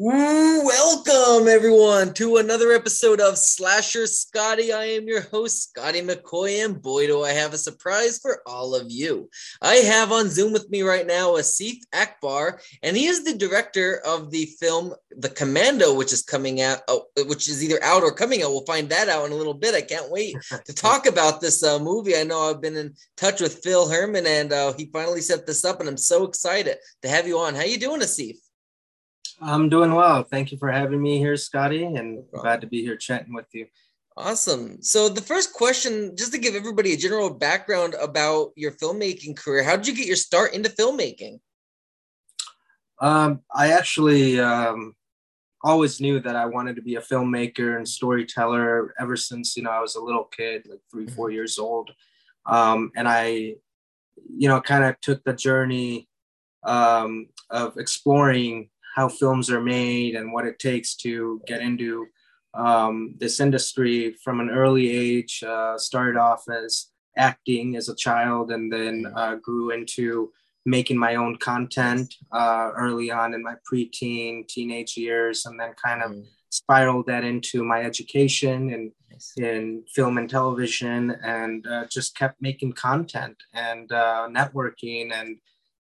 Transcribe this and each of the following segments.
Ooh, welcome everyone to another episode of Slasher Scotty. I am your host, Scotty McCoy, and boy, do I have a surprise for all of you. I have on Zoom with me right now Asif Akbar, and he is the director of the film The Commando, which is coming out, oh, which is either out or coming out. We'll find that out in a little bit. I can't wait to talk about this uh, movie. I know I've been in touch with Phil Herman, and uh, he finally set this up, and I'm so excited to have you on. How are you doing, Asif? I'm doing well. Thank you for having me here, Scotty, and no glad to be here chatting with you. Awesome. So the first question, just to give everybody a general background about your filmmaking career, how did you get your start into filmmaking? Um, I actually um, always knew that I wanted to be a filmmaker and storyteller ever since you know I was a little kid, like 3 four mm-hmm. years old, um, and I, you know, kind of took the journey um, of exploring how films are made and what it takes to get into um, this industry from an early age. Uh, started off as acting as a child and then uh, grew into making my own content uh, early on in my preteen, teenage years, and then kind of mm. spiraled that into my education and in film and television, and uh, just kept making content and uh, networking and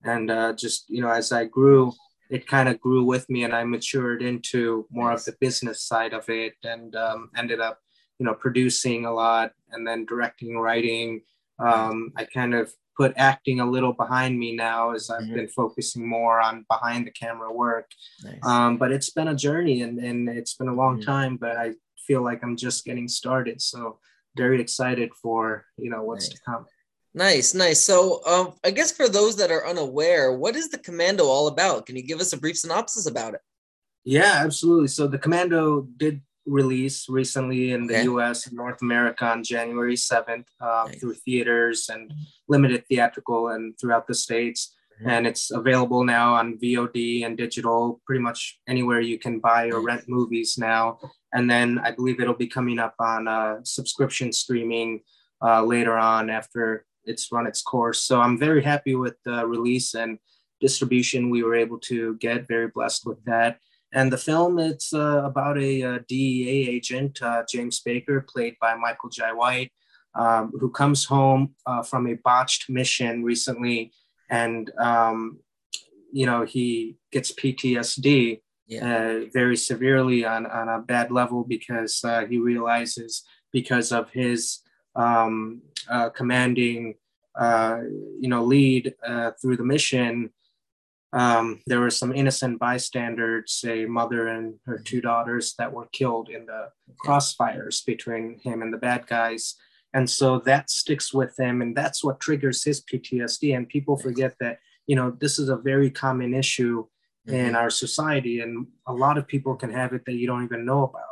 and uh, just you know as I grew it kind of grew with me and I matured into more of the business side of it and um, ended up, you know, producing a lot and then directing, writing. Um, I kind of put acting a little behind me now as I've mm-hmm. been focusing more on behind the camera work. Nice. Um, but it's been a journey and, and it's been a long mm-hmm. time, but I feel like I'm just getting started. So very excited for, you know, what's nice. to come. Nice, nice. So, um, I guess for those that are unaware, what is the Commando all about? Can you give us a brief synopsis about it? Yeah, absolutely. So, the Commando did release recently in the US and North America on January 7th uh, nice. through theaters and limited theatrical and throughout the States. Mm-hmm. And it's available now on VOD and digital, pretty much anywhere you can buy or rent movies now. And then I believe it'll be coming up on uh, subscription streaming uh, later on after it's run its course. So I'm very happy with the release and distribution we were able to get. Very blessed with that. And the film, it's uh, about a, a, DEA agent, uh, James Baker, played by Michael Jai White, um, who comes home uh, from a botched mission recently, and um, you know he gets PTSD yeah. Uh, very severely on on a bad level because uh, he realizes because of his um, uh, commanding, uh, you know, lead uh, through the mission, um, there were some innocent bystanders, a mother and her two daughters, that were killed in the crossfires between him and the bad guys. And so that sticks with him, and that's what triggers his PTSD. And people forget that, you know, this is a very common issue mm-hmm. in our society, and a lot of people can have it that you don't even know about.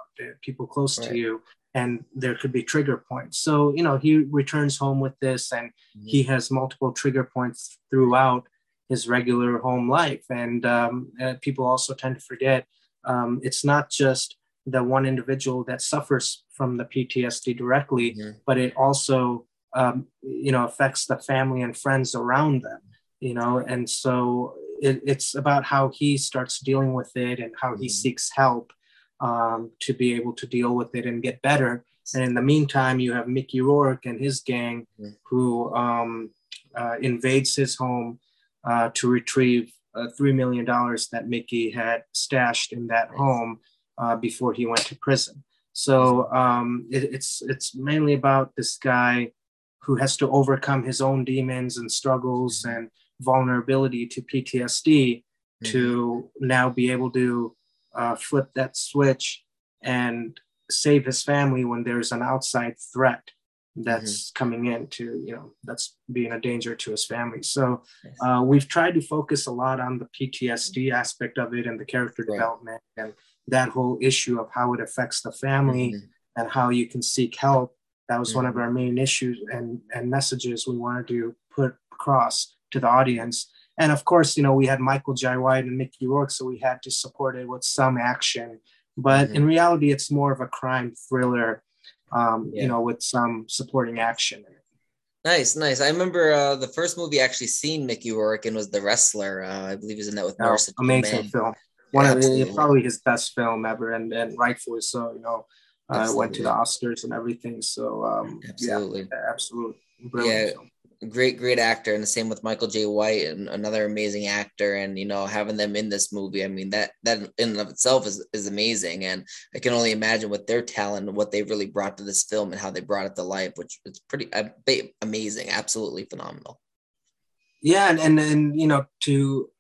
People close right. to you and there could be trigger points. So, you know, he returns home with this and mm-hmm. he has multiple trigger points throughout his regular home life. And um, uh, people also tend to forget um, it's not just the one individual that suffers from the PTSD directly, mm-hmm. but it also, um, you know, affects the family and friends around them, you know, and so it, it's about how he starts dealing with it and how he mm-hmm. seeks help um, to be able to deal with it and get better. And in the meantime, you have Mickey Rourke and his gang who um, uh, invades his home uh, to retrieve uh, $3 million that Mickey had stashed in that home uh, before he went to prison. So um, it, it's, it's mainly about this guy who has to overcome his own demons and struggles and vulnerability to PTSD mm-hmm. to now be able to uh, flip that switch and save his family when there's an outside threat that's mm-hmm. coming in to you know that's being a danger to his family so uh, we've tried to focus a lot on the ptsd aspect of it and the character right. development and that whole issue of how it affects the family mm-hmm. and how you can seek help that was mm-hmm. one of mm-hmm. our main issues and and messages we wanted to put across to the audience and of course, you know, we had Michael Jai White and Mickey Rourke, so we had to support it with some action. But mm-hmm. in reality, it's more of a crime thriller, um, yeah. you know, with some supporting action. Nice, nice. I remember uh, the first movie I actually seen Mickey Rourke and was The Wrestler. Uh, I believe he was in that with oh, Amazing film. one Absolutely. of the, probably his best film ever, and and rightfully so. You know, uh, went to the Oscars and everything. So um, absolutely, yeah, absolutely, brilliant yeah. Film great great actor and the same with michael Jai white and another amazing actor and you know having them in this movie i mean that that in and of itself is, is amazing and i can only imagine what their talent what they really brought to this film and how they brought it to life which is pretty uh, amazing absolutely phenomenal yeah and, and and you know to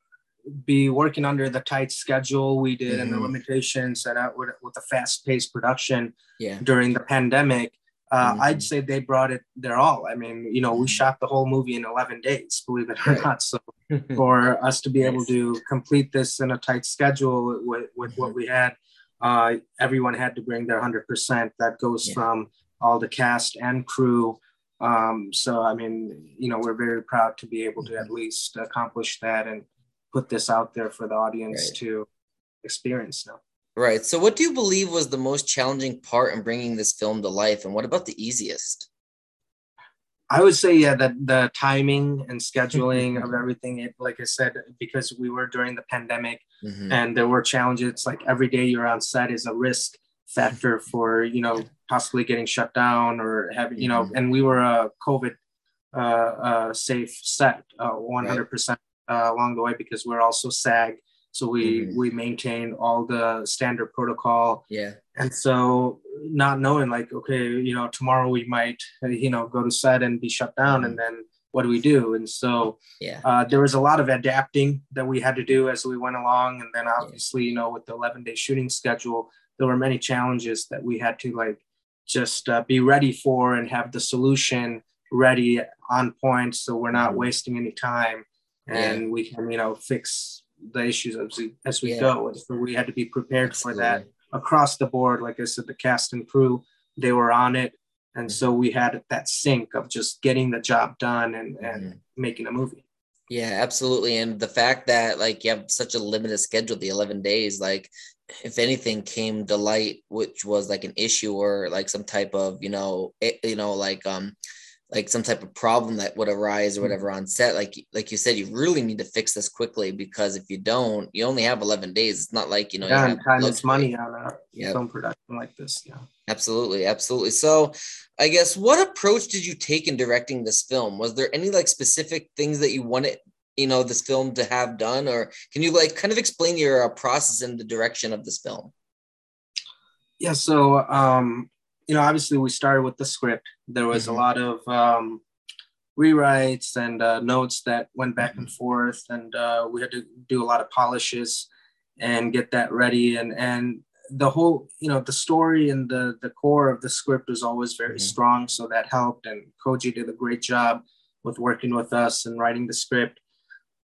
be working under the tight schedule we did mm-hmm. and the mm-hmm. limitations and with, with a fast-paced production yeah. during the pandemic uh, mm-hmm. I'd say they brought it their all. I mean, you know, we mm-hmm. shot the whole movie in 11 days, believe it or not. So for us to be able to complete this in a tight schedule with, with mm-hmm. what we had, uh, everyone had to bring their 100%. That goes yeah. from all the cast and crew. Um, so, I mean, you know, we're very proud to be able to at mm-hmm. least accomplish that and put this out there for the audience right. to experience now. Right. So, what do you believe was the most challenging part in bringing this film to life, and what about the easiest? I would say, yeah, that the timing and scheduling of everything. It, like I said, because we were during the pandemic, mm-hmm. and there were challenges. Like every day you're on set is a risk factor for you know possibly getting shut down or having you know. Mm-hmm. And we were a COVID uh, uh, safe set, uh, 100% right. Uh, along the way because we're also SAG so we mm-hmm. we maintain all the standard protocol yeah and so not knowing like okay you know tomorrow we might you know go to set and be shut down mm-hmm. and then what do we do and so yeah uh, there was a lot of adapting that we had to do as we went along and then obviously yeah. you know with the 11 day shooting schedule there were many challenges that we had to like just uh, be ready for and have the solution ready on point so we're not mm-hmm. wasting any time and yeah. we can you know fix the issues as we as we yeah. go. And so we had to be prepared Absolutely. for that across the board. Like I said, the cast and crew they were on it, and so we had that sync of just getting the job done and and mm-hmm. making a movie. Yeah, absolutely. And the fact that like you have such a limited schedule, the 11 days, like if anything came to light, which was like an issue or like some type of, you know, it, you know, like, um, like some type of problem that would arise or mm-hmm. whatever on set like like you said you really need to fix this quickly because if you don't you only have 11 days. It's not like you know yeah, you time is money on a yep. film production like this yeah. Absolutely absolutely. So i guess what approach did you take in directing this film? Was there any like specific things that you wanted you know this film to have done? Or can you like kind of explain your uh, process in the direction of this film? Yeah so um you know, obviously we started with the script. There was mm-hmm. a lot of um, rewrites and uh, notes that went back mm-hmm. and forth, and uh, we had to do a lot of polishes and get that ready. And and the whole, you know, the story and the the core of the script was always very mm-hmm. strong, so that helped. And Koji did a great job with working with us and writing the script.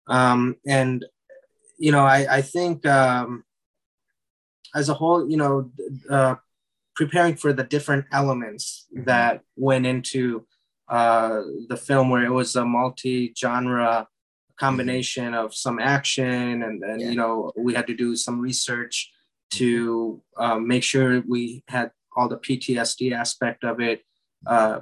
Um, and you know, I I think. Um, as a whole, you know, uh, preparing for the different elements mm-hmm. that went into uh, the film, where it was a multi-genre combination mm-hmm. of some action, and then yeah. you know we had to do some research to um, make sure we had all the PTSD aspect of it, uh,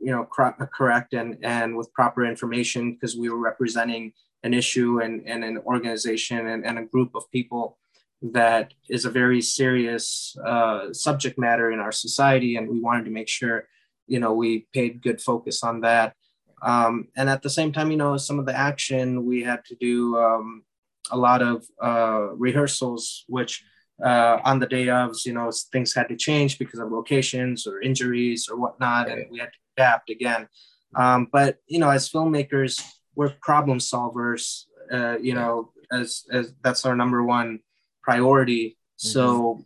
you know, cor- correct and and with proper information because we were representing an issue and, and an organization and, and a group of people that is a very serious uh, subject matter in our society, and we wanted to make sure, you know, we paid good focus on that. Um, and at the same time, you know, some of the action we had to do um, a lot of uh, rehearsals, which uh, on the day of, you know, things had to change because of locations or injuries or whatnot, and we had to adapt again. Um, but you know, as filmmakers, we're problem solvers. Uh, you know, as as that's our number one priority. Mm-hmm. So,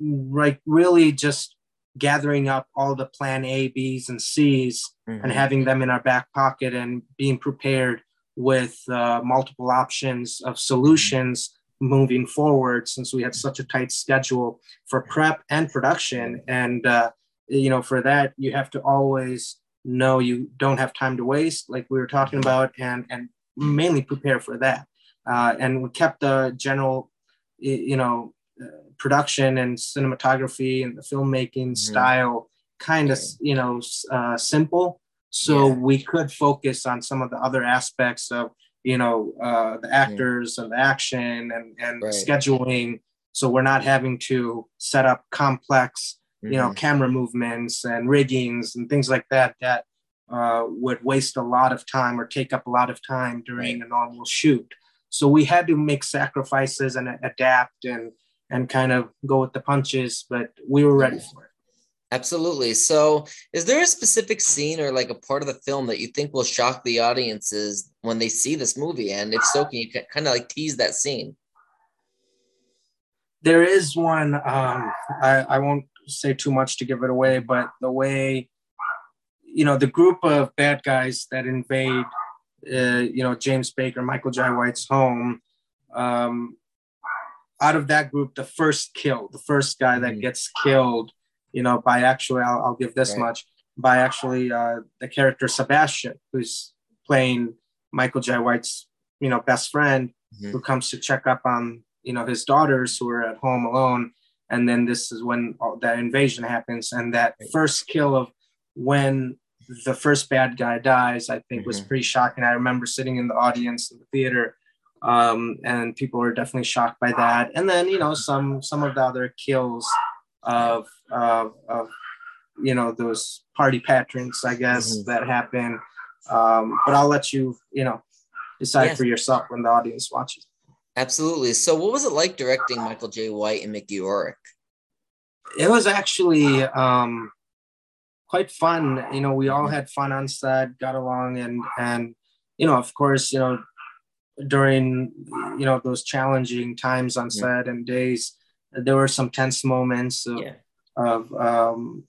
like, really just gathering up all the plan A, B's, and C's mm-hmm. and having them in our back pocket and being prepared with uh, multiple options of solutions moving forward since we had such a tight schedule for prep and production. And, uh, you know, for that, you have to always know you don't have time to waste, like we were talking mm-hmm. about, and, and mainly prepare for that. Uh, and we kept the general you know uh, production and cinematography and the filmmaking mm-hmm. style kind of you know uh, simple so yeah. we could focus on some of the other aspects of you know uh, the actors mm. and the action and and right. scheduling so we're not having to set up complex mm-hmm. you know mm-hmm. camera movements and riggings and things like that that uh, would waste a lot of time or take up a lot of time during right. a normal shoot so we had to make sacrifices and adapt and and kind of go with the punches but we were ready for it Absolutely. So, is there a specific scene or like a part of the film that you think will shock the audiences when they see this movie? And if so, can you kind of like tease that scene? There is one. Um, I, I won't say too much to give it away, but the way, you know, the group of bad guys that invade, uh, you know, James Baker, Michael Jai White's home. Um, out of that group, the first kill, the first guy that mm-hmm. gets killed you know, by actually, I'll, I'll give this right. much, by actually uh, the character Sebastian, who's playing Michael Jai White's, you know, best friend, mm-hmm. who comes to check up on, you know, his daughters who are at home alone. And then this is when that invasion happens. And that first kill of when the first bad guy dies, I think mm-hmm. was pretty shocking. I remember sitting in the audience in the theater um, and people were definitely shocked by that. And then, you know, some, some of the other kills of, of, of you know those party patrons i guess mm-hmm. that happen um, but i'll let you you know decide yeah. for yourself when the audience watches absolutely so what was it like directing michael Jai white and mickey rourke it was actually um, quite fun you know we all mm-hmm. had fun on set got along and and you know of course you know during you know those challenging times on mm-hmm. set and days there were some tense moments of, yeah. of um,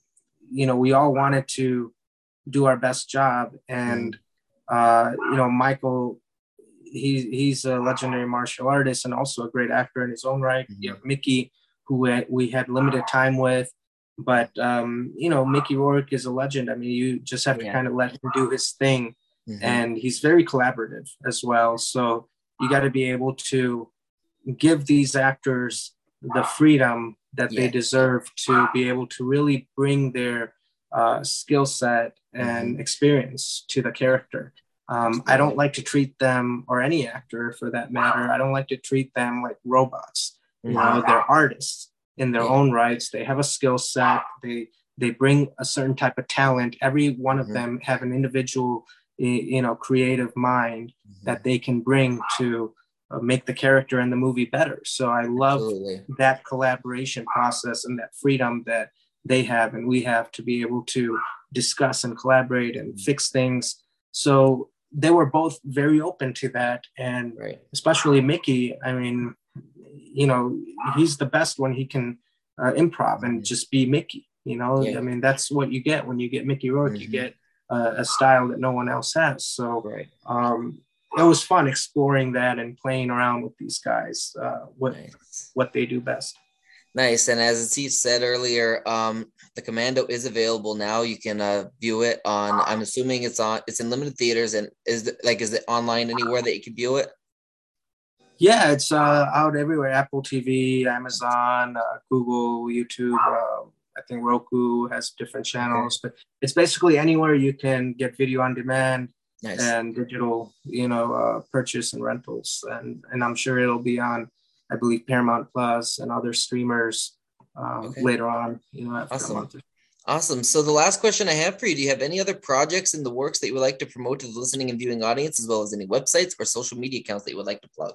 you know, we all wanted to do our best job. And, uh, you know, Michael, he, he's a legendary martial artist and also a great actor in his own right. Mm-hmm. You know, Mickey, who we had limited time with, but, um, you know, Mickey Rourke is a legend. I mean, you just have to yeah. kind of let him do his thing. Mm-hmm. And he's very collaborative as well. So you got to be able to give these actors the freedom that yeah. they deserve to be able to really bring their uh, skill set and mm-hmm. experience to the character. Um, I don't like to treat them, or any actor for that matter, I don't like to treat them like robots. Mm-hmm. You know, they're artists in their own rights. They have a skill set. They they bring a certain type of talent. Every one of mm-hmm. them have an individual, you know, creative mind mm-hmm. that they can bring to uh, make the character and the movie better. So I love Absolutely. that collaboration process and that freedom that they have and we have to be able to discuss and collaborate and mm-hmm. fix things. So they were both very open to that. And right. especially Mickey, I mean, you know, he's the best when he can uh, improv and just be Mickey. You know, yeah. I mean, that's what you get when you get Mickey Rourke. Mm-hmm. You get uh, a style that no one else has. So, right. um, it was fun exploring that and playing around with these guys, uh, what nice. what they do best. Nice. And as Aziz said earlier, um, the Commando is available now. You can uh, view it on. I'm assuming it's on. It's in limited theaters, and is it, like is it online anywhere that you can view it? Yeah, it's uh, out everywhere: Apple TV, Amazon, uh, Google, YouTube. Uh, I think Roku has different channels, but it's basically anywhere you can get video on demand nice. and digital, you know, uh, purchase and rentals. And and I'm sure it'll be on, I believe, Paramount Plus and other streamers um, okay. later on. You know, after awesome. a month. Awesome. So the last question I have for you: Do you have any other projects in the works that you would like to promote to the listening and viewing audience, as well as any websites or social media accounts that you would like to plug?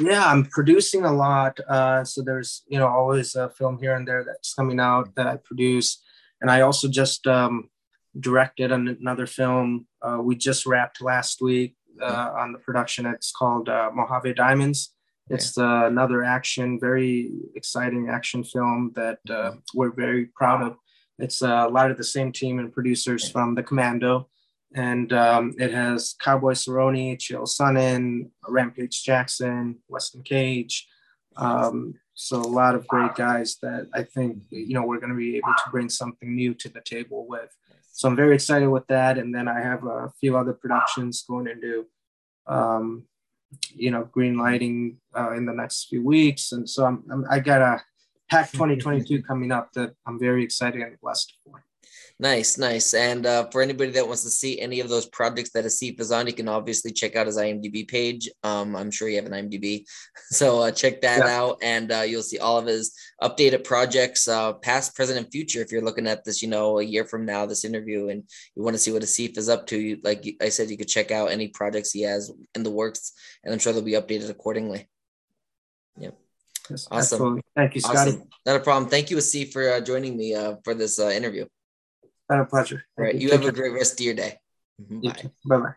Yeah, I'm producing a lot. Uh, so there's you know always a film here and there that's coming out that I produce, and I also just um, directed another film. Uh, we just wrapped last week uh, on the production. It's called uh, Mojave Diamonds. It's uh, another action, very exciting action film that uh, we're very proud of. It's uh, a lot of the same team and producers from The Commando. And um, it has Cowboy Cerrone, Chael Sonnen, Rampage Jackson, Weston Cage. Um, so a lot of great guys that I think, you know, we're going to be able to bring something new to the table with so I'm very excited with that. And then I have a few other productions going into, um, you know, green lighting uh, in the next few weeks. And so I'm, I'm I got a PAX 2022 coming up that I'm very excited and blessed for. Nice, nice. And uh, for anybody that wants to see any of those projects that Asif is on, you can obviously check out his IMDb page. Um, I'm sure you have an IMDb, so uh, check that yeah. out, and uh, you'll see all of his updated projects, uh, past, present, and future. If you're looking at this, you know, a year from now, this interview, and you want to see what Asif is up to, you, like I said, you could check out any projects he has in the works, and I'm sure they'll be updated accordingly. Yep. Yes, awesome. Absolutely. Thank you, Scotty. Awesome. Not a problem. Thank you, Asif, for uh, joining me uh, for this uh, interview. Been a pleasure. All right. You, you have a great rest of your day. Bye. Bye bye.